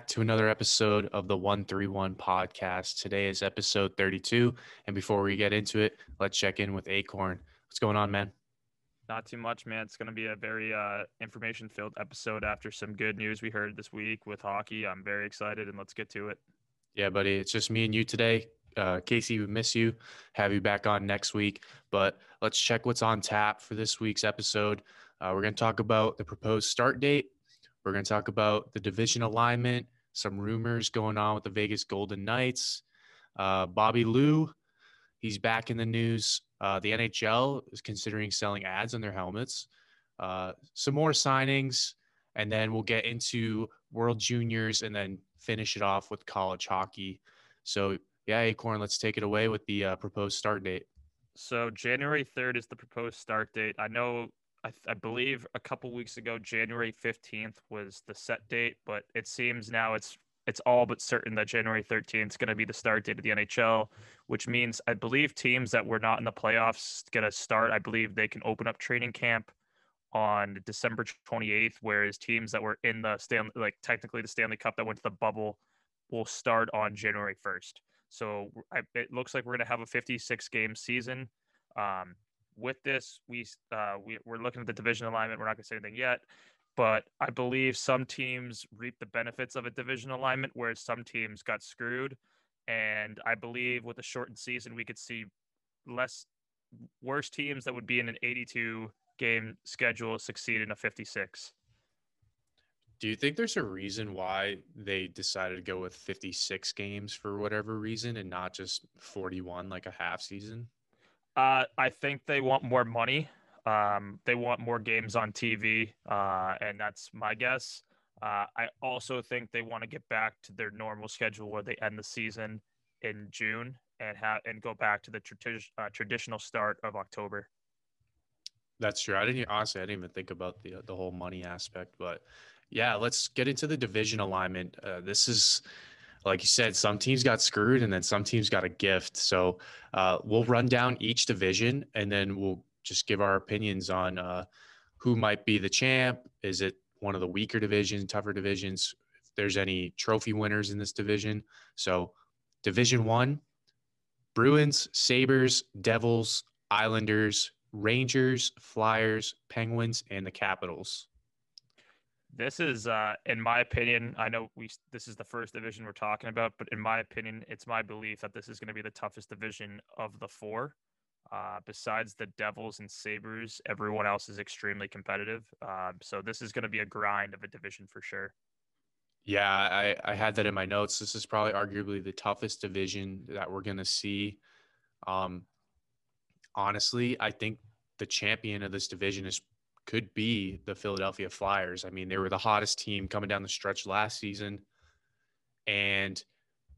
back to another episode of the 131 podcast. Today is episode 32. And before we get into it, let's check in with Acorn. What's going on, man? Not too much, man. It's going to be a very uh, information filled episode after some good news we heard this week with hockey. I'm very excited, and let's get to it. Yeah, buddy. It's just me and you today. Uh, Casey, we miss you. Have you back on next week. But let's check what's on tap for this week's episode. Uh, we're going to talk about the proposed start date. We're going to talk about the division alignment, some rumors going on with the Vegas Golden Knights. Uh, Bobby Lou, he's back in the news. Uh, the NHL is considering selling ads on their helmets. Uh, some more signings, and then we'll get into World Juniors and then finish it off with college hockey. So, yeah, Acorn, let's take it away with the uh, proposed start date. So, January 3rd is the proposed start date. I know, I, I believe a couple weeks ago, January 15th was the set date, but it seems now it's it's all but certain that January 13th is going to be the start date of the NHL, which means I believe teams that were not in the playoffs get a start. I believe they can open up training camp on December 28th, whereas teams that were in the Stanley, like technically the Stanley Cup that went to the bubble, will start on January 1st. So I, it looks like we're going to have a 56 game season. Um, with this, we, uh, we we're looking at the division alignment. We're not going to say anything yet, but I believe some teams reap the benefits of a division alignment, whereas some teams got screwed. And I believe with a shortened season, we could see less worse teams that would be in an 82 game schedule succeed in a 56. Do you think there's a reason why they decided to go with 56 games for whatever reason and not just 41 like a half season? Uh, I think they want more money. Um, they want more games on TV, uh, and that's my guess. Uh, I also think they want to get back to their normal schedule where they end the season in June and have and go back to the tradi- uh, traditional start of October. That's true. I didn't honestly. I didn't even think about the the whole money aspect, but yeah, let's get into the division alignment. Uh, this is like you said, some teams got screwed and then some teams got a gift. So uh, we'll run down each division and then we'll just give our opinions on uh, who might be the champ. Is it one of the weaker divisions, tougher divisions? If there's any trophy winners in this division. So, Division One Bruins, Sabres, Devils, Islanders, Rangers, Flyers, Penguins, and the Capitals. This is, uh, in my opinion, I know we this is the first division we're talking about, but in my opinion, it's my belief that this is going to be the toughest division of the four. Uh, besides the Devils and Sabres, everyone else is extremely competitive. Uh, so this is going to be a grind of a division for sure. Yeah, I, I had that in my notes. This is probably arguably the toughest division that we're going to see. Um, honestly, I think the champion of this division is could be the Philadelphia Flyers. I mean, they were the hottest team coming down the stretch last season. And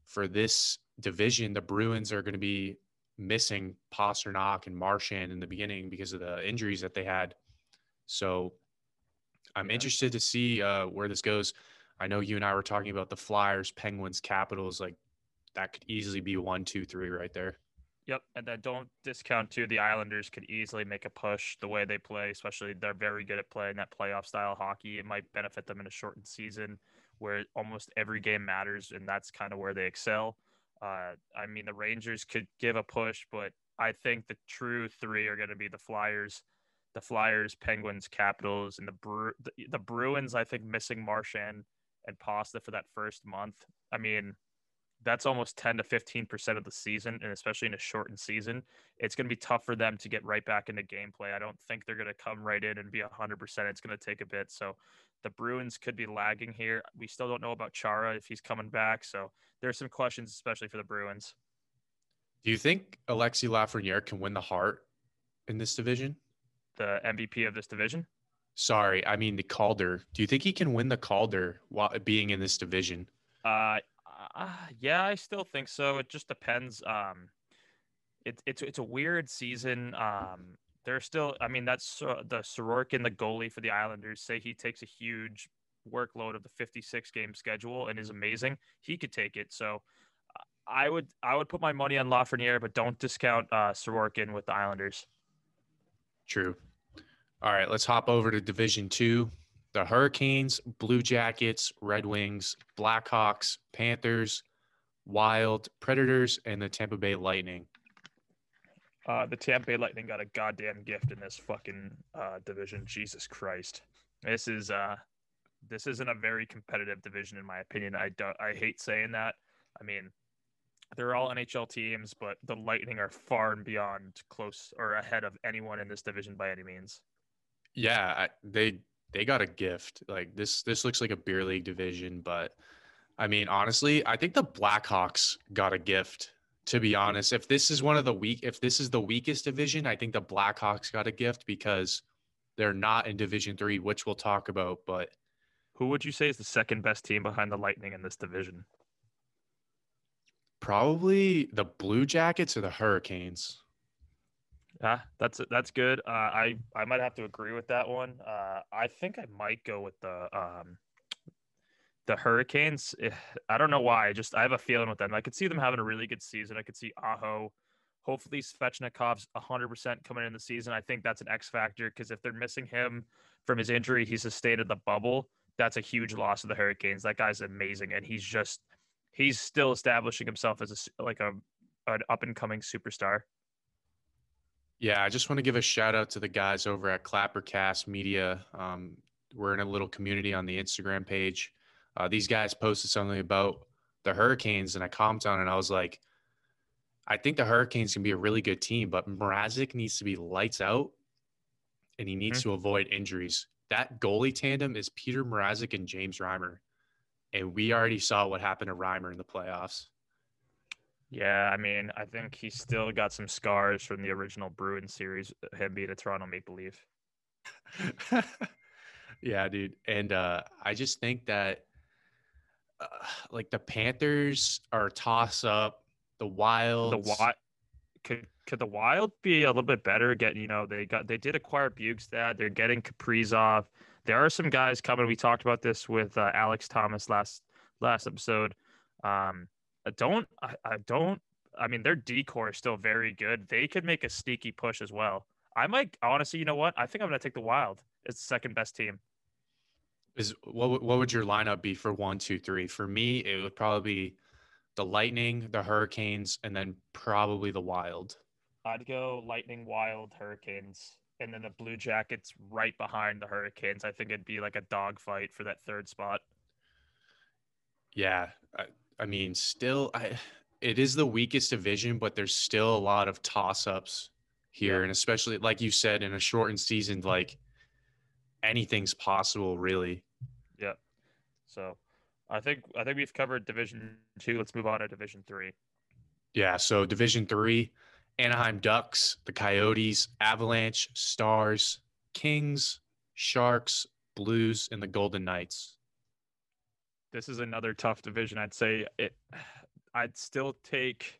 for this division, the Bruins are going to be missing Pastrnak and Marchand in the beginning because of the injuries that they had. So I'm yeah. interested to see uh, where this goes. I know you and I were talking about the Flyers, Penguins, Capitals. Like that could easily be one, two, three right there. Yep, and then don't discount too. The Islanders could easily make a push the way they play, especially they're very good at playing that playoff style hockey. It might benefit them in a shortened season where almost every game matters, and that's kind of where they excel. Uh, I mean, the Rangers could give a push, but I think the true three are going to be the Flyers, the Flyers, Penguins, Capitals, and the, Bru- the, the Bruins. I think missing Marchand and Pasta for that first month. I mean, that's almost 10 to 15 percent of the season, and especially in a shortened season, it's going to be tough for them to get right back into gameplay. I don't think they're going to come right in and be 100 percent. It's going to take a bit. So the Bruins could be lagging here. We still don't know about Chara if he's coming back. So there's some questions, especially for the Bruins. Do you think Alexi Lafreniere can win the Hart in this division? The MVP of this division? Sorry, I mean the Calder. Do you think he can win the Calder while being in this division? Uh, uh yeah, I still think so. It just depends. Um, it's it's it's a weird season. Um, they're still. I mean, that's uh, the Sorokin, the goalie for the Islanders. Say he takes a huge workload of the 56 game schedule and is amazing. He could take it. So I would I would put my money on Lafreniere, but don't discount uh, Sorokin with the Islanders. True. All right, let's hop over to Division Two. The Hurricanes, Blue Jackets, Red Wings, Blackhawks, Panthers, Wild, Predators, and the Tampa Bay Lightning. Uh, the Tampa Bay Lightning got a goddamn gift in this fucking uh, division. Jesus Christ, this is uh, this isn't a very competitive division in my opinion. I don't. I hate saying that. I mean, they're all NHL teams, but the Lightning are far and beyond close or ahead of anyone in this division by any means. Yeah, they they got a gift. Like this this looks like a beer league division, but I mean, honestly, I think the Blackhawks got a gift. To be honest, if this is one of the weak, if this is the weakest division, I think the Blackhawks got a gift because they're not in Division Three, which we'll talk about. But who would you say is the second best team behind the Lightning in this division? Probably the Blue Jackets or the Hurricanes. Yeah, that's that's good. Uh, I I might have to agree with that one. Uh, I think I might go with the um, the Hurricanes. Eh, I don't know why. I just I have a feeling with them. I could see them having a really good season. I could see Aho. Hopefully, Svechnikov's 100% coming in the season. I think that's an X factor because if they're missing him from his injury he sustained in the bubble, that's a huge loss to the Hurricanes. That guy's amazing, and he's just he's still establishing himself as a like a an up and coming superstar. Yeah, I just want to give a shout out to the guys over at Clappercast Media. Um, we're in a little community on the Instagram page. Uh, these guys posted something about the Hurricanes, and I commented on it. And I was like, I think the Hurricanes can be a really good team, but Mrazek needs to be lights out, and he needs mm-hmm. to avoid injuries. That goalie tandem is Peter Mrazek and James Reimer and we already saw what happened to Reimer in the playoffs. Yeah, I mean, I think he's still got some scars from the original Bruin series, him being a Toronto Maple Leaf. yeah, dude, and uh, I just think that uh, like the Panthers are toss up. The Wild, the Wild could could the Wild be a little bit better? Getting you know they got they did acquire Bjugstad. They're getting Kaprizov there are some guys coming. We talked about this with uh, Alex Thomas last last episode. Um, I don't I, I don't I mean their decor is still very good. They could make a sneaky push as well. I might honestly, you know what? I think I'm gonna take the Wild. It's the second best team. Is what what would your lineup be for one, two, three? For me, it would probably be the Lightning, the Hurricanes, and then probably the Wild. I'd go Lightning, Wild, Hurricanes and then the Blue Jackets right behind the Hurricanes. I think it'd be like a dogfight for that third spot. Yeah, I, mean, still, I, it is the weakest division, but there's still a lot of toss-ups here, yeah. and especially like you said, in a shortened season, like anything's possible, really. Yeah. So, I think I think we've covered Division Two. Let's move on to Division Three. Yeah. So Division Three. Anaheim Ducks, the Coyotes, Avalanche, Stars, Kings, Sharks, Blues, and the Golden Knights. This is another tough division. I'd say it. I'd still take.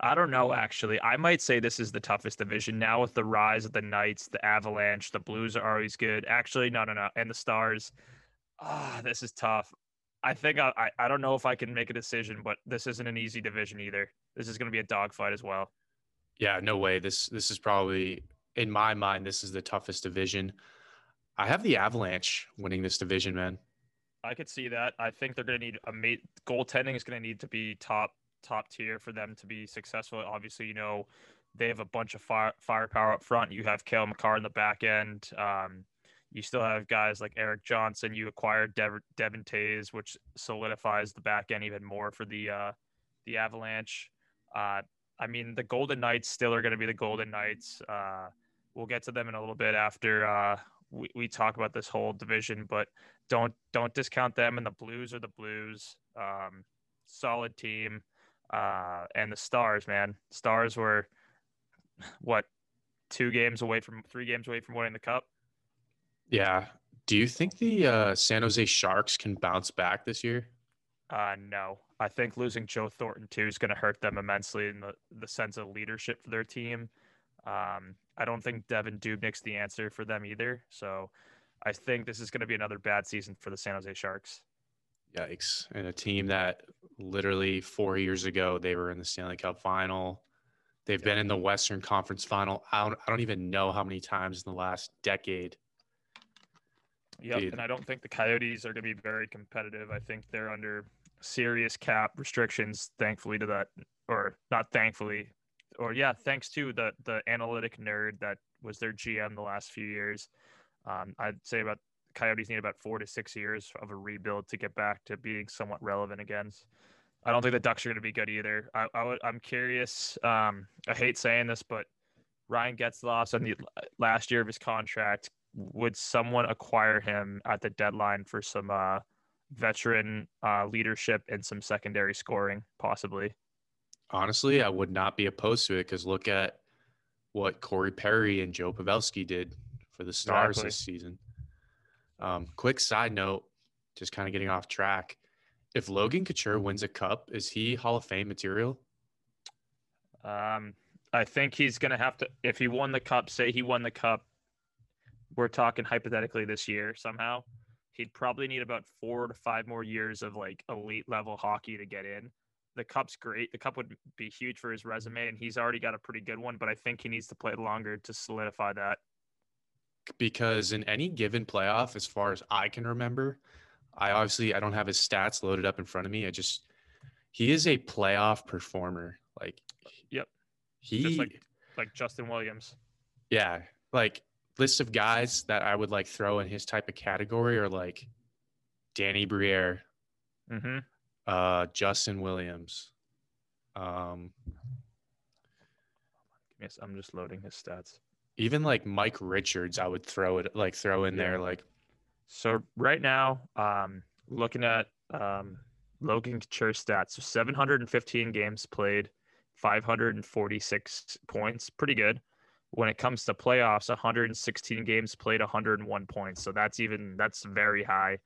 I don't know. Actually, I might say this is the toughest division now with the rise of the Knights, the Avalanche, the Blues are always good. Actually, no, no, no, and the Stars. Ah, oh, this is tough. I think I, I I don't know if I can make a decision, but this isn't an easy division either. This is going to be a dogfight as well. Yeah, no way. This this is probably in my mind this is the toughest division. I have the Avalanche winning this division, man. I could see that. I think they're going to need a mate. Goaltending is going to need to be top top tier for them to be successful. Obviously, you know they have a bunch of fire, firepower up front. You have Cale Makar in the back end. Um, you still have guys like Erik Johnson. You acquired Dev- Devon Toews, which solidifies the back end even more for the uh, the Avalanche. Uh, I mean, the Golden Knights still are going to be the Golden Knights. Uh, we'll get to them in a little bit after uh, we, we talk about this whole division, but don't don't discount them. And the Blues are the Blues. Um, solid team. Uh, and the Stars, man, Stars were what two games away from three games away from winning the cup. Yeah. Do you think the uh, San Jose Sharks can bounce back this year? Uh, no, I think losing Joe Thornton too is going to hurt them immensely in the, the sense of leadership for their team. Um, I don't think Devan Dubnyk's the answer for them either. So I think this is going to be another bad season for the San Jose Sharks. Yikes. And a team that literally four years ago, they were in the Stanley Cup final. They've been in the Western Conference final. I don't, I don't even know how many times in the last decade. Yep, and I don't think the Coyotes are going to be very competitive. I think they're under serious cap restrictions, thankfully to that, or not thankfully, or yeah, thanks to the the analytic nerd that was their GM the last few years. Um, I'd say about Coyotes need about four to six years of a rebuild to get back to being somewhat relevant again. I don't think the Ducks are going to be good either. I, I am curious. Um, I hate saying this, but Ryan Getzlaf's on the last year of his contract. Would someone acquire him at the deadline for some uh, veteran uh, leadership and some secondary scoring, possibly? Honestly, I would not be opposed to it because look at what Corey Perry and Joe Pavelski did for the Stars exactly. this season. Um, quick side note, just kind of getting off track. If Logan Couture wins a cup, is he Hall of Fame material? Um, I think he's going to have to. If he won the cup, say he won the cup, we're talking hypothetically this year somehow. He'd probably need about four to five more years of like elite level hockey to get in. The cup's great. The cup would be huge for his resume, and he's already got a pretty good one. But I think he needs to play longer to solidify that. Because in any given playoff, as far as I can remember, I obviously I don't have his stats loaded up in front of me. I just he is a playoff performer. Like, yep, he just like like Justin Williams. Yeah, like list of guys that I would like throw in his type of category are like Danny Briere, mm-hmm. Uh, Justin Williams. Um, yes, I'm just loading his stats. Even like Mike Richards, I would throw it like throw in yeah. there like. So right now, um, looking at um, Logan Couture stats, so 715 games played, 546 points, pretty good when it comes to playoffs 116 games played 101 points so that's even that's very high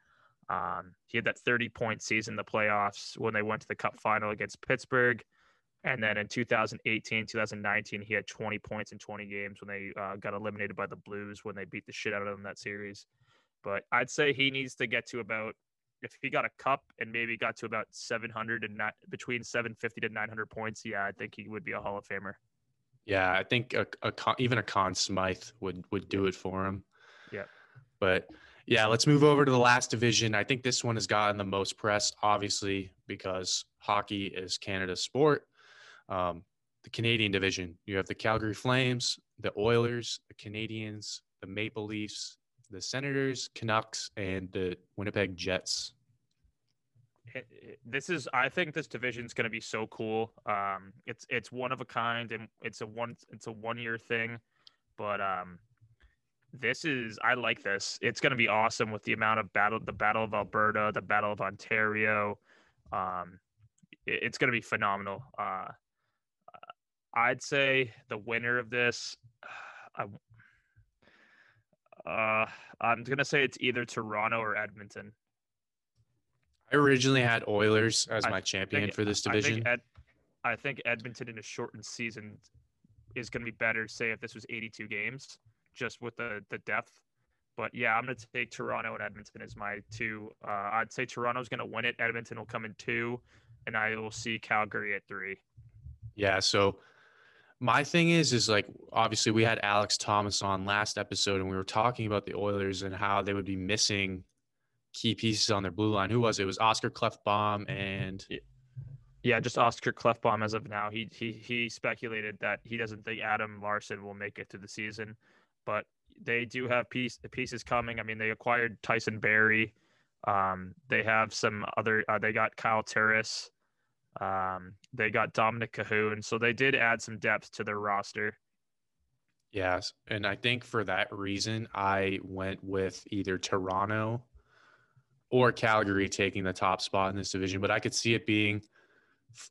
um, he had that 30 point season in the playoffs when they went to the cup final against pittsburgh and then in 2018 2019 he had 20 points in 20 games when they uh, got eliminated by the blues when they beat the shit out of them that series but i'd say he needs to get to about if he got a cup and maybe got to about 700 and not between 750 to 900 points yeah i think he would be a hall of famer yeah, I think a, a even a Conn Smythe would would do it for him. Yeah. But yeah, let's move over to the last division. I think this one has gotten the most press, obviously, because hockey is Canada's sport. Um, the Canadian division, you have the Calgary Flames, the Oilers, the Canadiens, the Maple Leafs, the Senators, Canucks, and the Winnipeg Jets this is I think this division is going to be so cool. Um, it's it's one of a kind and it's a one it's a one year thing, but um, this is I like this. It's going to be awesome with the amount of battle the Battle of Alberta, the Battle of Ontario. Um, it, it's going to be phenomenal. Uh, I'd say the winner of this, I, uh, I'm going to say it's either Toronto or Edmonton. I originally had Oilers as my champion think, for this division. I think, Ed, I think Edmonton in a shortened season is going to be better. Say if this was 82 games, just with the the depth. But yeah, I'm going to take Toronto and Edmonton as my two. Uh, I'd say Toronto's going to win it. Edmonton will come in two, and I will see Calgary at three. Yeah. So my thing is, is like obviously we had Alex Thomas on last episode, and we were talking about the Oilers and how they would be missing key pieces on their blue line. Who was it? it was Oscar Klefbom and yeah, just Oscar Klefbom as of now. He he he speculated that he doesn't think Adam Larsson will make it to the season, but they do have piece pieces coming. I mean, they acquired Tyson Barrie. Um, they have some other. Uh, they got Kyle Turris. Um, they got Dominik Kahun. So they did add some depth to their roster. Yes, and I think for that reason, I went with either Toronto or Calgary taking the top spot in this division, but I could see it being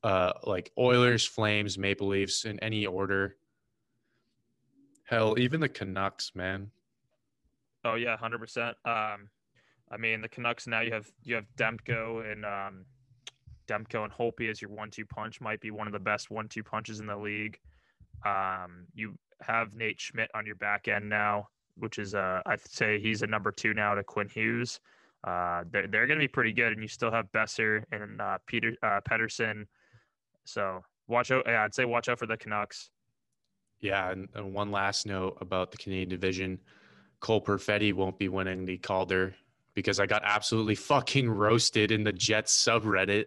uh, like Oilers, Flames, Maple Leafs in any order. Hell, even the Canucks, man. Oh yeah, hundred percent. um. I mean, the Canucks now you have you have Demko and um, Demko and Holtby as your one-two punch might be one of the best one-two punches in the league. Um, you have Nate Schmidt on your back end now, which is uh, I'd say he's a number two now to Quinn Hughes uh, they're, they're going to be pretty good. And you still have Boeser and uh, Peter uh, Pettersson. So watch out. Yeah, I'd say watch out for the Canucks. Yeah. And, and one last note about the Canadian division Cole Perfetti won't be winning the Calder because I got absolutely fucking roasted in the Jets subreddit.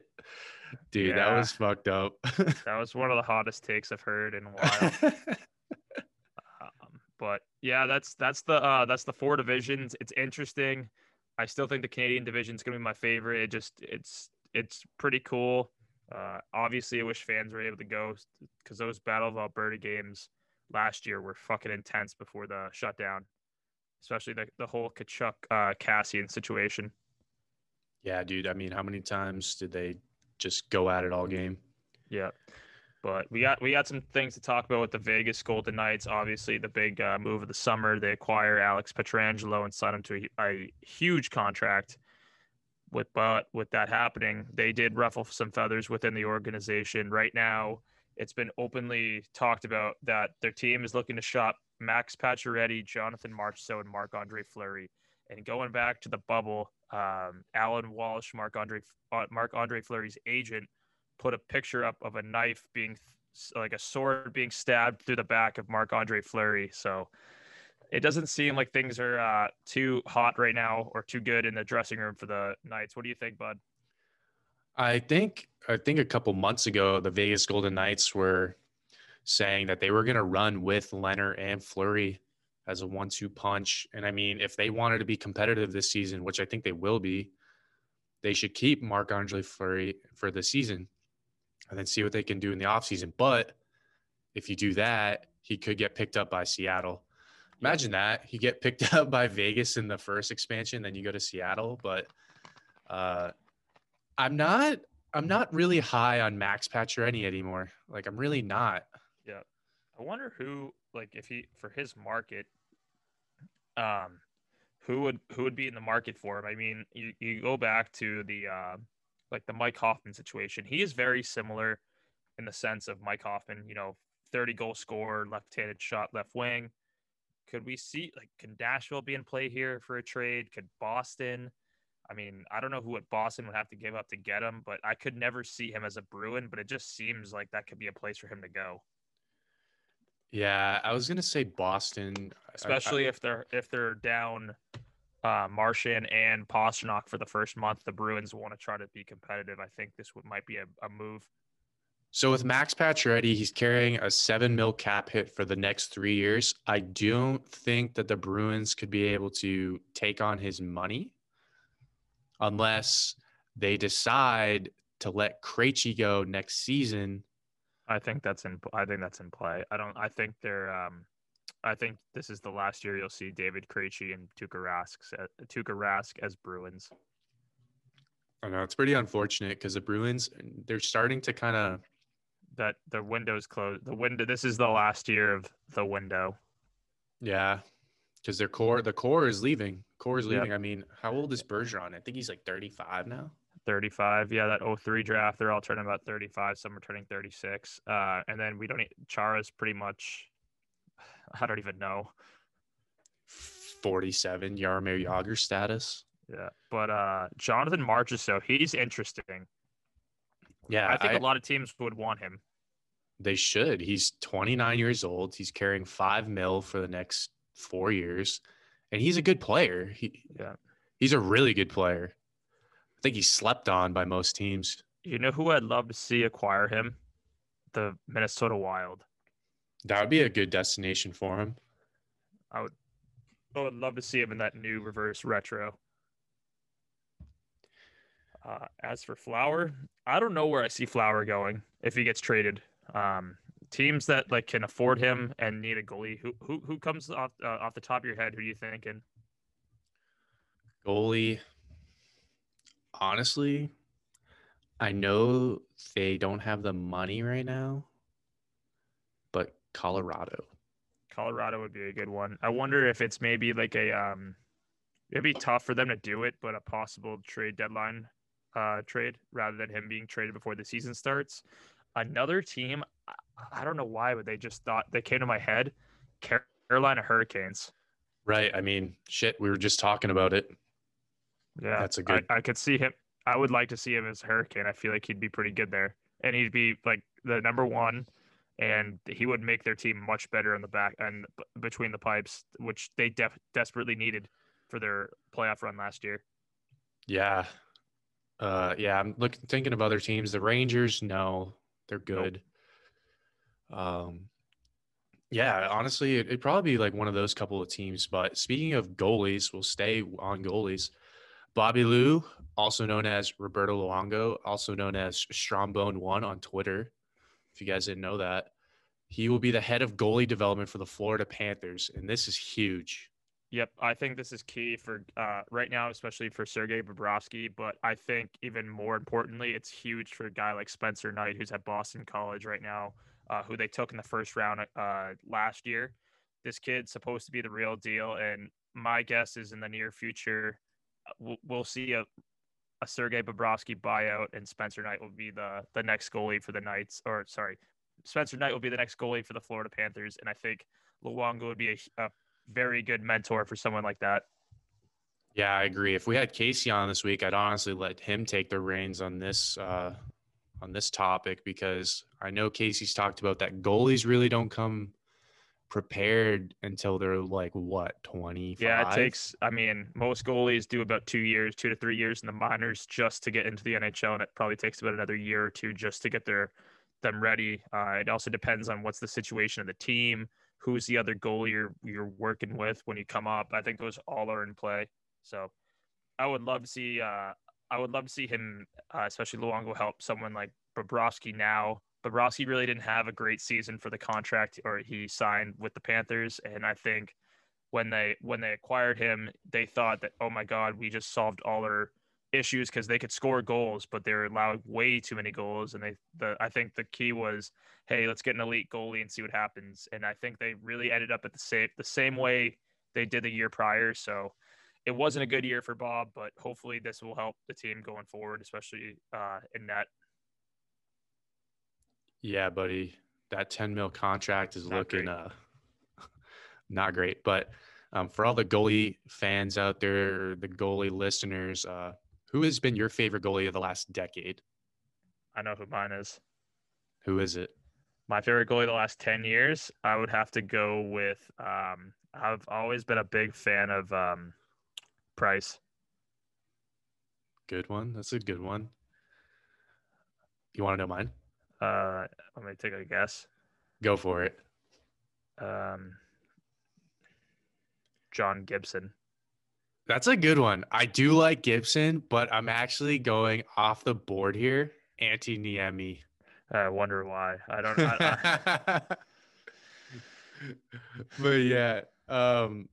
Dude, yeah. that was fucked up. that was one of the hottest takes I've heard in a while. um, but yeah, that's that's the uh, that's the four divisions. It's interesting. I still think the Canadian division is gonna be my favorite. It just it's it's pretty cool. Uh, obviously, I wish fans were able to go because those Battle of Alberta games last year were fucking intense before the shutdown, especially the, the whole Tkachuk uh, Kassian situation. Yeah, dude. I mean, how many times did they just go at it all game? Yeah. But we got we got some things to talk about with the Vegas Golden Knights. Obviously, the big uh, move of the summer, they acquire Alex Pietrangelo and sign him to a, a huge contract with but with that happening, they did ruffle some feathers within the organization. Right now, it's been openly talked about that their team is looking to shop Max Pacioretty, Jonathan Marchessault, and Marc Andre Fleury. And going back to the bubble, um, Alan Walsh, Marc Andre uh, Marc Andre Fleury's agent, put a picture up of a knife being like a sword being stabbed through the back of Marc Andre Fleury. So it doesn't seem like things are uh, too hot right now or too good in the dressing room for the Knights. What do you think, Bud? I think I think a couple months ago the Vegas Golden Knights were saying that they were going to run with Lehner and Fleury as a one-two punch. And I mean, if they wanted to be competitive this season, which I think they will be, they should keep Marc Andre Fleury for the season and then see what they can do in the offseason. But if you do that, he could get picked up by Seattle. Imagine that you get picked up by Vegas in the first expansion, then you go to Seattle. But uh, I'm not. I'm not really high on Max Pacioretty anymore. Like I'm really not. Yeah, I wonder who like if he for his market, um, who would who would be in the market for him? I mean, you, you go back to the uh, like the Mike Hoffman situation. He is very similar in the sense of Mike Hoffman. You know, 30 goal scorer, left-handed shot, left wing. Could we see like can Nashville be in play here for a trade? Could Boston? I mean, I don't know who what Boston would have to give up to get him, but I could never see him as a Bruin. But it just seems like that could be a place for him to go. Yeah, I was gonna say Boston, especially I, I, if they're if they're down uh, Marchand and Pastrnak for the first month. The Bruins want to try to be competitive. I think this would might be a, a move so with Max Pacioretty, he's carrying a seven mil cap hit for the next three years. I don't think that the Bruins could be able to take on his money unless they decide to let Krejci go next season. I think that's in. I think that's in play. I don't. I think they're. Um, I think this is the last year you'll see David Krejci and Tuukka Rask, Tuukka Rask as Bruins. I know it's pretty unfortunate because the Bruins they're starting to kind of that the window's closed. The window. This is the last year of the window. Yeah, because their core, the core is leaving. Core is leaving. Yep. I mean, how old is Bergeron? I think he's like 35 now. 35. Yeah, that 03 draft, they're all turning about 35. Some are turning 36. Uh, and then we don't. Need, Chara's pretty much. I don't even know. 47 Jaromir Jagr status. Yeah, but uh, Jonathan so he's interesting. Yeah, I think I, a lot of teams would want him. They should. He's 29 years old. He's carrying five mil for the next four years, and he's a good player. He, yeah, he's a really good player. I think he's slept on by most teams. You know who I'd love to see acquire him? The Minnesota Wild. That would be a good destination for him. I would. I would love to see him in that new reverse retro. Uh, as for Flower, I don't know where I see Flower going if he gets traded. Um, teams that like can afford him and need a goalie. Who who who comes off uh, off the top of your head? Who are you thinking? Goalie. Honestly, I know they don't have the money right now, but Colorado. Colorado would be a good one. I wonder if it's maybe like a um it'd be tough for them to do it, but a possible trade deadline uh, trade rather than him being traded before the season starts. Another team, I don't know why, but they just thought they came to my head Carolina Hurricanes. Right. I mean, shit, we were just talking about it. Yeah. That's a good. I, I could see him. I would like to see him as a Hurricane. I feel like he'd be pretty good there. And he'd be like the number one and he would make their team much better in the back and between the pipes, which they def- desperately needed for their playoff run last year. Yeah, uh, yeah. I'm looking thinking of other teams. The Rangers, no, they're good. Nope. Um, yeah, honestly, it, would probably be like one of those couple of teams. But speaking of goalies, we'll stay on goalies. Bobby Lou, also known as Roberto Luongo, also known as Strombone One on Twitter. If you guys didn't know that, he will be the head of goalie development for the Florida Panthers, and this is huge. Yep, I think this is key for uh, right now, especially for Sergei Bobrovsky. But I think even more importantly, it's huge for a guy like Spencer Knight, who's at Boston College right now, uh, who they took in the first round uh, last year. This kid's supposed to be the real deal, and my guess is in the near future, uh, we'll, we'll see a a Sergei Bobrovsky buyout, and Spencer Knight will be the the next goalie for the Knights. Or sorry, Spencer Knight will be the next goalie for the Florida Panthers, and I think Luongo would be a, a very good mentor for someone like that. Yeah, I agree. If we had Casey on this week, I'd honestly let him take the reins on this uh, on this topic because I know Casey's talked about that goalies really don't come prepared until they're like what 20 yeah it takes i mean most goalies do about two years two to three years in the minors just to get into the nhl and it probably takes about another year or two just to get their them ready uh, it also depends on what's the situation of the team who's the other goalie you're, you're working with when you come up. I think those all are in play. So i would love to see uh, i would love to see him uh, especially luongo help someone like Bobrovsky now. Bobrovsky really didn't have a great season for the contract or he signed with the Panthers. And I think when they when they acquired him, they thought that, oh my God, we just solved all our issues because they could score goals, but they were allowing way too many goals. And they the I think the key was, hey, let's get an elite goalie and see what happens. And I think they really ended up at the same the same way they did the year prior. So it wasn't a good year for Bob, but hopefully this will help the team going forward, especially uh, in net. yeah, buddy, that 10 mil contract is not looking uh not great. But um, for all the goalie fans out there, the goalie listeners, uh, who has been your favorite goalie of the last decade? I know who mine is. Who is it? My favorite goalie the last 10 years, I would have to go with um, I've always been a big fan of um, Price. Good one. That's a good one. You want to know mine? Uh, let me take a guess. Go for it. Um, John Gibson. That's a good one. I do like Gibson, but I'm actually going off the board here. Antti Niemi. I wonder why. I don't. I... but yeah, um,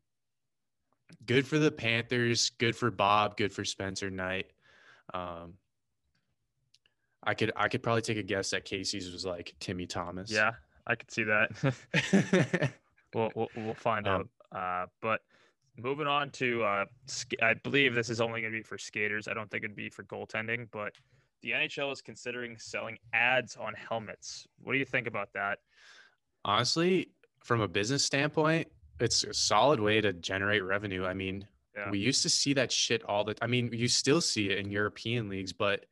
good for the Panthers. Good for Bob. Good for Spencer Knight. Um, I could I could probably take a guess that Casey's was like Timmy Thomas. Yeah, I could see that. we'll, we'll, we'll find um, out. Uh, but moving on to uh, I believe this is only going to be for skaters. I don't think it'd be for goaltending, but the NHL is considering selling ads on helmets. What do you think about that? Honestly, from a business standpoint, it's a solid way to generate revenue. I mean, yeah. we used to see that shit all the I mean, you still see it in European leagues, but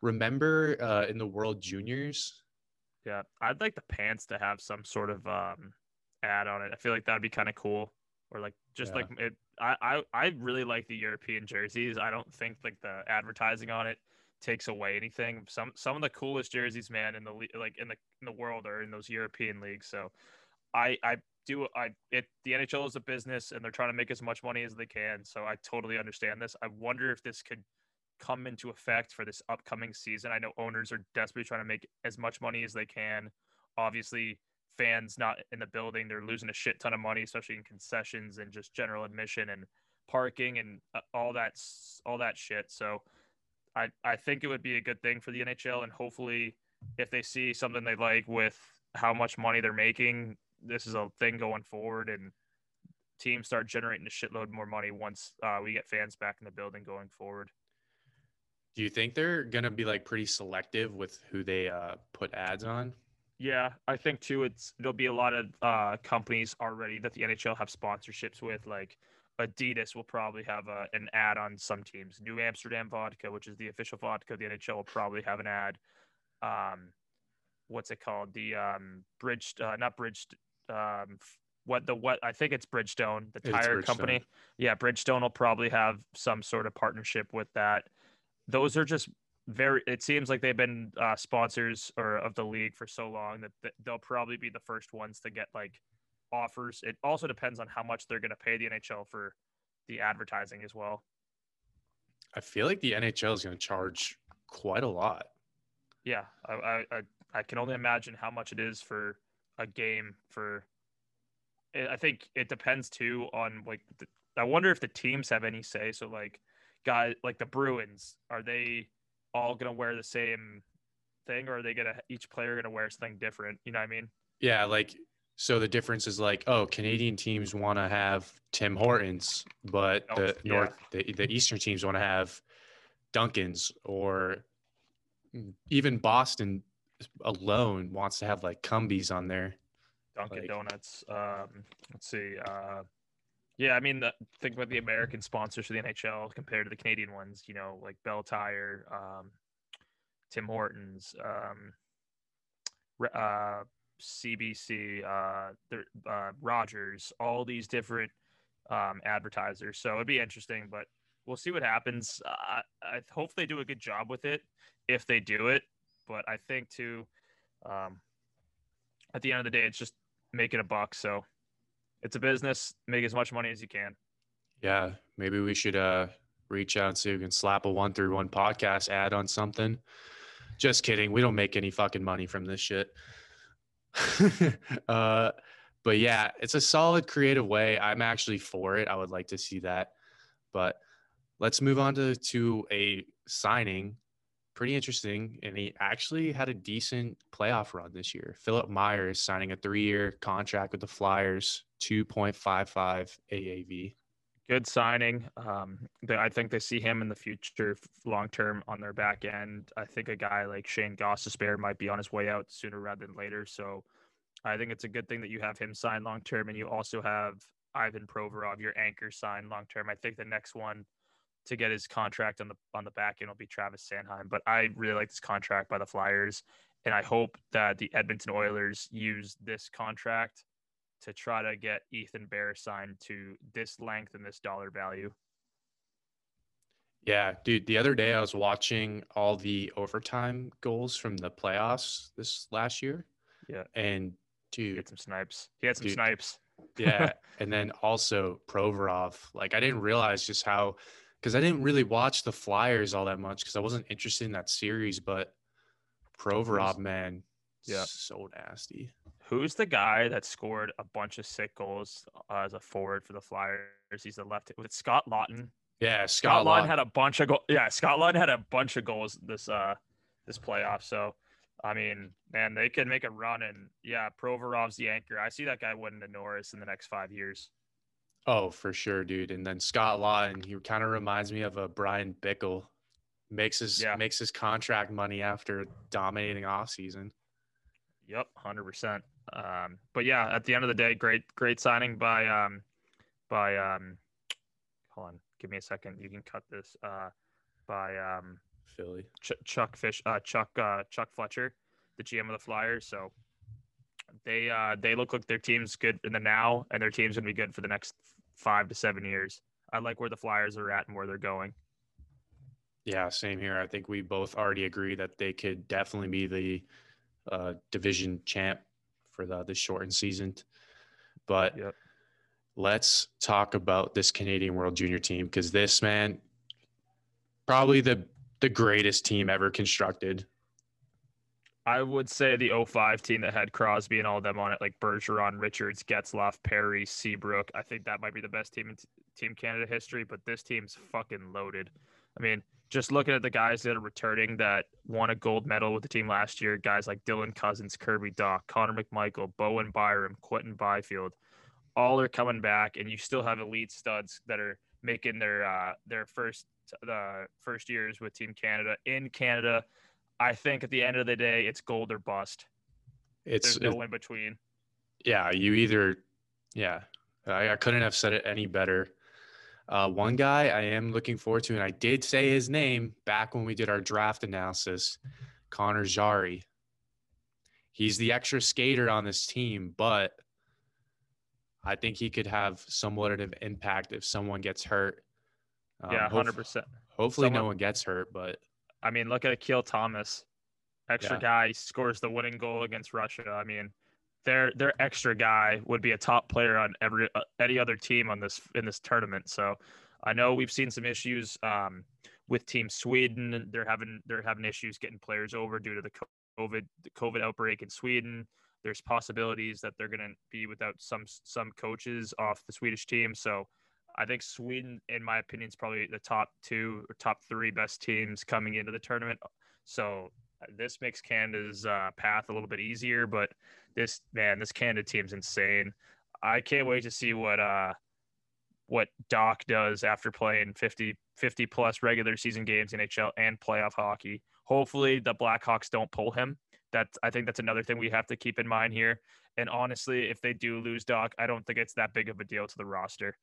remember uh, in the World Juniors? Yeah, I'd like the pants to have some sort of um, ad on it. I feel like that'd be kind of cool, or like just yeah. like it. I, I I really like the European jerseys. I don't think like the advertising on it takes away anything. Some some of the coolest jerseys, man, in the like in the in the world are in those European leagues. So, I I do I it the NHL is a business and they're trying to make as much money as they can. So I totally understand this. I wonder if this could come into effect for this upcoming season. I know owners are desperately trying to make as much money as they can. Obviously, fans not in the building, they're losing a shit ton of money, especially in concessions and just general admission and parking and uh, all that all that shit. So I I think it would be a good thing for the NHL and hopefully if they see something they like with how much money they're making, this is a thing going forward and teams start generating a shitload more money once uh, we get fans back in the building going forward. Do you think they're gonna be like pretty selective with who they uh, put ads on? Yeah, I think too. It's there'll be a lot of uh, companies already that the NHL have sponsorships with. Like Adidas will probably have a, an ad on some teams. New Amsterdam Vodka, which is the official vodka of the NHL, will probably have an ad. Um, what's it called? The um, bridge, uh, not bridge, um, what the what I think it's Bridgestone, the tire Bridgestone. company. Yeah, Bridgestone will probably have some sort of partnership with that. Those are just very. It seems like they've been uh, sponsors or of the league for so long that th- they'll probably be the first ones to get like offers. It also depends on how much they're going to pay the NHL for the advertising as well. I feel like the NHL is going to charge quite a lot. Yeah, I, I I I can only imagine how much it is for a game for. I I think it depends too on like. The, I wonder if the teams have any say. So like, guys like the Bruins, are they all gonna wear the same thing, or are they gonna each player gonna wear something different? You know what I mean? Yeah, like so the difference is like, oh, Canadian teams want to have Tim Hortons, but Oh, the yeah. North the, the Eastern teams want to have Dunkin's or even Boston alone wants to have like Cumbies on there. Dunkin' Like- Donuts. Um, let's see. Uh, yeah, I mean, the, think about the American sponsors for the NHL compared to the Canadian ones. You know, like Bell Tire, um, Tim Hortons, um, uh, CBC, uh, uh, Rogers, all these different um, advertisers. So it'd be interesting, but we'll see what happens. Uh, I hope they do a good job with it if they do it. But I think too, um, at the end of the day, it's just making a buck. So it's a business. Make as much money as you can. Yeah, maybe we should uh reach out and see if we can slap a one through one podcast ad on something. Just kidding. We don't make any fucking money from this shit. uh but yeah, it's a solid creative way. I'm actually for it. I would like to see that. But let's move on to to a signing. Pretty interesting. And he actually had a decent playoff run this year. Philippe Myers signing a three year contract with the Flyers, 2.55 AAV. Good signing. Um, they, I think they see him in the future long term on their back end. I think a guy like Shayne Gostisbehere might be on his way out sooner rather than later. So I think it's a good thing that you have him signed long term, and you also have Ivan Provorov, your anchor, signed long term. I think the next one to get his contract on the on the back end will be Travis Sanheim. But I really like this contract by the Flyers, and I hope that the Edmonton Oilers use this contract to try to get Ethan Bear signed to this length and this dollar value. Yeah, dude. The other day I was watching all the overtime goals from the playoffs this last year. Yeah. And He dude, had some snipes. He had some Dude. snipes. yeah. and then also Provorov. Like I didn't realize just how because I didn't really watch the Flyers all that much because I wasn't interested in that series, but Provorov, man, Yeah. so nasty. Who's the guy that scored a bunch of sick goals uh, as a forward for the Flyers? He's the left. Was it Scott Laughton? Yeah, Scott Scott Laughton Laughton. had a bunch of goals. Yeah, Scott Laughton had a bunch of goals this uh this playoff. So, I mean, man, they could make a run. And yeah, Provorov's the anchor. I see that guy winning the Norris in the next five years. Oh, for sure, dude. And then Scott Laughton, he kind of reminds me of a Bryan Bickell. Makes his Yeah. makes his contract money after dominating off season. Yep, hundred percent. Um, but yeah, at the end of the day, great, great signing by um, by um, hold on, give me a second. You can cut this. Uh, by um, Philly. Ch- Chuck Fish, uh, Chuck uh, Chuck Fletcher, the GM of the Flyers. So they uh, they look like their team's good in the now, and their team's gonna be good for the next five to seven years. I like where the Flyers are at and where they're going. Yeah, same here. I think we both already agree that they could definitely be the uh, division champ for the the shortened season. But Yep. let's talk about this Canadian World Junior team because this man, probably the the greatest team ever constructed. I would say the 05 team that had Crosby and all of them on it, like Bergeron, Richards, Getzlaf, Perry, Seabrook. I think that might be the best team in t- Team Canada history, but this team's fucking loaded. I mean, just looking at the guys that are returning that won a gold medal with the team last year, guys like Dylan Cozens, Kirby Dach, Connor McMichael, Bowen Byram, Quinton Byfield, all are coming back, and you still have elite studs that are making their uh, their first the first years with Team Canada in Canada. I think at the end of the day, it's gold or bust. It's There's no in between. yeah, you either yeah, I, I couldn't have said it any better. Uh, one guy I am looking forward to, and I did say his name back when we did our draft analysis, Connor Zary. he's the extra skater on this team, but I think he could have somewhat of an impact if someone gets hurt. Um, yeah, hundred percent. Hopefully, someone, no one gets hurt, but I mean, look at Akil Thomas, extra yeah. guy scores the winning goal against Russia. I mean, their their extra guy would be a top player on every uh, any other team on this in this tournament. So I know we've seen some issues um, with Team Sweden. They're having they're having issues getting players over due to the COVID the COVID outbreak in Sweden. There's possibilities that they're going to be without some some coaches off the Swedish team. So I think Sweden, in my opinion, is probably the top two or top three best teams coming into the tournament. So this makes Canada's uh, path a little bit easier. But this man, this Canada team's insane. I can't wait to see what uh what Dach does after playing 50 50 plus regular season games in NHL and playoff hockey. Hopefully the Blackhawks don't pull him. That's I think that's another thing we have to keep in mind here. And honestly, if they do lose Dach, I don't think it's that big of a deal to the roster.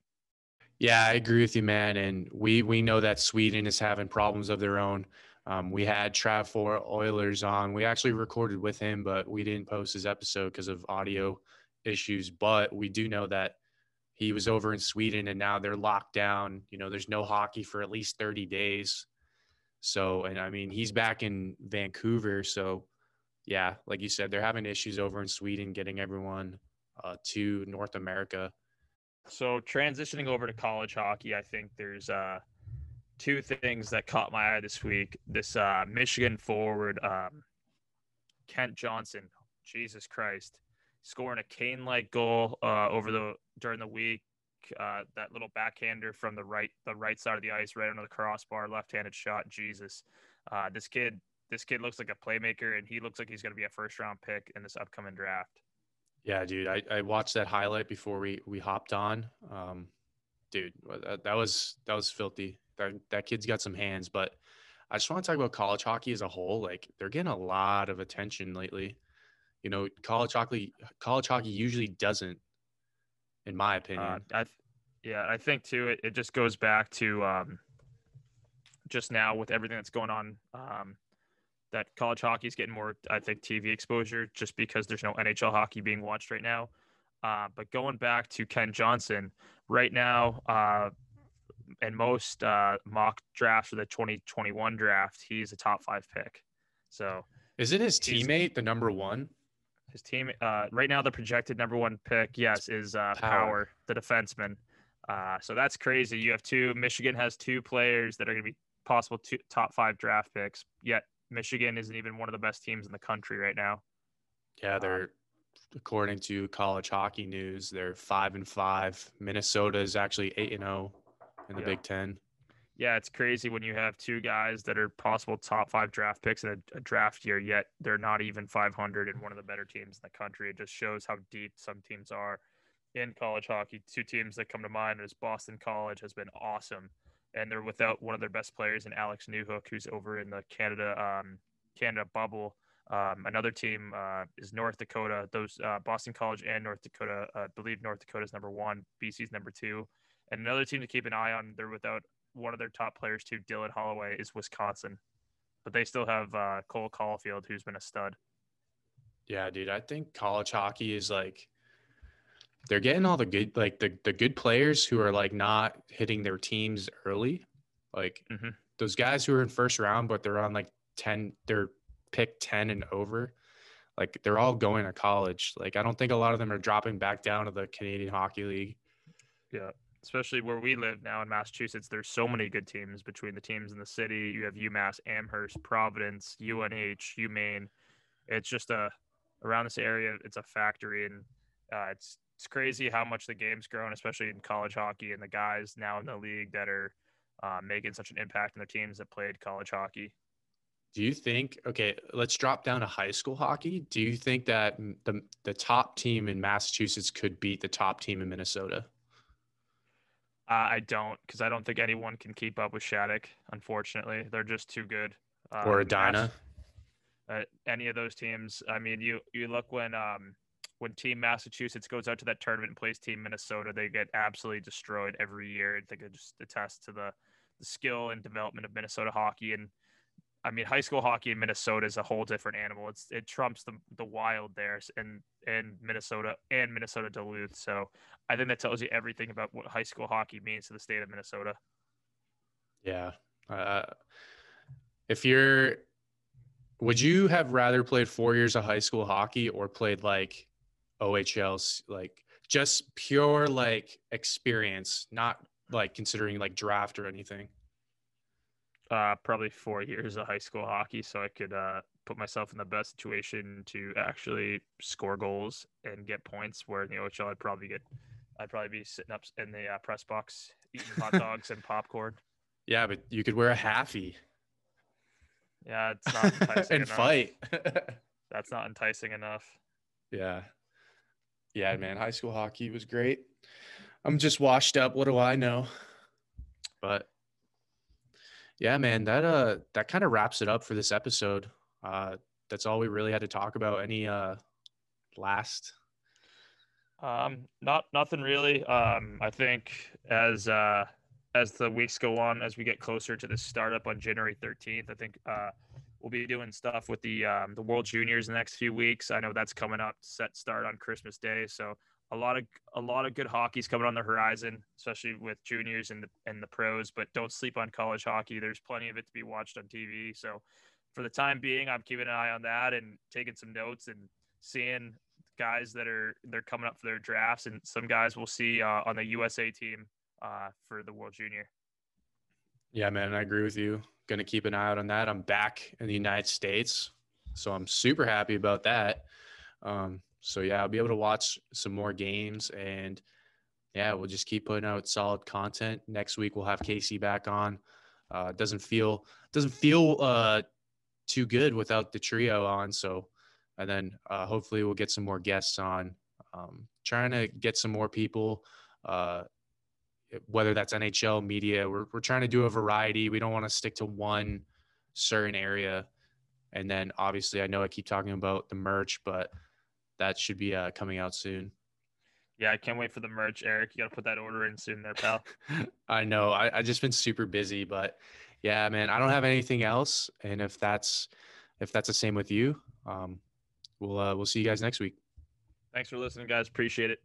Yeah, I agree with you, man. And we we know that Sweden is having problems of their own. Um, we had Trav for Oilers on. We actually recorded with him, but we didn't post his episode because of audio issues. But we do know that he was over in Sweden and now they're locked down. You know, there's no hockey for at least 30 days. So, and I mean, he's back in Vancouver. So, yeah, like you said, they're having issues over in Sweden getting everyone uh, to North America. So, transitioning over to college hockey, I think there's uh, two things that caught my eye this week. This uh, Michigan forward, um, Kent Johnson, Jesus Christ, scoring a Kane-like goal uh, over the during the week. Uh, that little backhander from the right the right side of the ice, right under the crossbar, left-handed shot. Jesus, uh, this kid this kid looks like a playmaker, and he looks like he's going to be a first-round pick in this upcoming draft. Yeah, dude, I, I watched that highlight before we we hopped on. Um, dude, that, that was that was filthy. That that kid's got some hands, but I just want to talk about college hockey as a whole. Like they're getting a lot of attention lately. You know, college hockey college hockey usually doesn't, in my uh, opinion. Uh, I yeah, I think too. It, it just goes back to um, just now with everything that's going on. Um, that college hockey is getting more, I think, TV exposure just because there's no NHL hockey being watched right now. Uh, but going back to Kent Johnson, right now, uh, in most uh, mock drafts for the 2021 draft, he's a top five pick. So, is it his teammate the number one? His team uh, right now, the projected number one pick, yes, is uh, Power. Power, the defenseman. Uh, so that's crazy. You have two. Michigan has two players that are going to be possible two, top five draft picks. Yet Michigan isn't even one of the best teams in the country right now. Yeah, um, they're according to College Hockey News, they're five and five. Minnesota is actually eight and zero oh in the yeah. Big Ten. Yeah, it's crazy when you have two guys that are possible top five draft picks in a, a, draft year, yet they're not even 500 and one of the better teams in the country. It just shows how deep some teams are in college hockey. Two teams that come to mind is Boston College has been awesome, and they're without one of their best players in Alex Newhook, who's over in the Canada um, Canada bubble. Um, another team uh, is North Dakota. Those uh, Boston College and North Dakota. Uh, I believe North Dakota is number one. BC is number two. And another team to keep an eye on. They're without one of their top players too, Dylan Holloway, is Wisconsin, but they still have uh, Cole Caufield, who's been a stud. Yeah, dude, I think college hockey is like they're getting all the good like the the good players who are like not hitting their teams early, like mm-hmm. those guys who are in first round, but they're on like ten, they're pick ten and over. Like they're all going to college. Like I don't think a lot of them are dropping back down to the Canadian Hockey League. Yeah especially where we live now in Massachusetts, there's so many good teams between the teams in the city. You have UMass, Amherst, Providence, UNH, UMaine. It's just a around this area. It's a factory, and uh, it's it's crazy how much the game's grown, especially in college hockey, and the guys now in the league that are uh, making such an impact in the teams that played college hockey. Do you think? Okay, let's drop down to high school hockey. Do you think that the the top team in Massachusetts could beat the top team in Minnesota? Uh, I don't, because I don't think anyone can keep up with Shattuck. Unfortunately, they're just too good. Um, or Edina. Uh, any of those teams. I mean, you you look when um when Team Massachusetts goes out to that tournament and plays Team Minnesota, they get absolutely destroyed every year. I think it just attests to the the skill and development of Minnesota hockey. And I mean, high school hockey in Minnesota is a whole different animal. It's it trumps the the wild there in in Minnesota and Minnesota Duluth. So I think that tells you everything about what high school hockey means to the state of Minnesota. Yeah. Uh, if you're, would you have rather played four years of high school hockey or played like OHLs, like just pure like experience, not like considering like draft or anything? Uh, probably four years of high school hockey, so I could uh, put myself in the best situation to actually score goals and get points. Where in the OHL, I'd probably get, I'd probably be sitting up in the uh, press box eating hot dogs and popcorn. Yeah, but you could wear a halfie. Yeah, it's not enticing and enough. fight. That's not enticing enough. yeah, yeah, man. High school hockey was great. I'm just washed up. What do I know? But yeah, man, that uh that kind of wraps it up for this episode. Uh that's all we really had to talk about. Any uh last Um, not nothing really. Um, I think as uh as the weeks go on, as we get closer to the startup on January 13th, I think uh we'll be doing stuff with the um the World Juniors in the next few weeks. I know that's coming up, set start on Christmas Day, so a lot of a lot of good hockey's coming on the horizon, especially with juniors and the and the pros. But don't sleep on college hockey. There's plenty of it to be watched on TV. So for the time being, I'm keeping an eye on that and taking some notes and seeing guys that are they're coming up for their drafts, and some guys we'll see uh, on the USA team uh, for the World Junior. Yeah, man, I agree with you. Going to keep an eye out on that. I'm back in the United States, so I'm super happy about that. Um, so yeah, I'll be able to watch some more games and yeah, we'll just keep putting out solid content. Next week we'll have Casey back on. Uh, doesn't feel doesn't feel uh, too good without the trio on. So and then uh, hopefully we'll get some more guests on. Um, trying to get some more people, uh, whether that's NHL media. We're we're trying to do a variety. We don't want to stick to one certain area. And then obviously I know I keep talking about the merch, but that should be uh, coming out soon. Yeah, I can't wait for the merch, Eric. You got to put that order in soon, there, pal. I know. I I just been super busy, but yeah, man, I don't have anything else. And if that's if that's the same with you, um, we'll uh, we'll see you guys next week. Thanks for listening, guys. Appreciate it.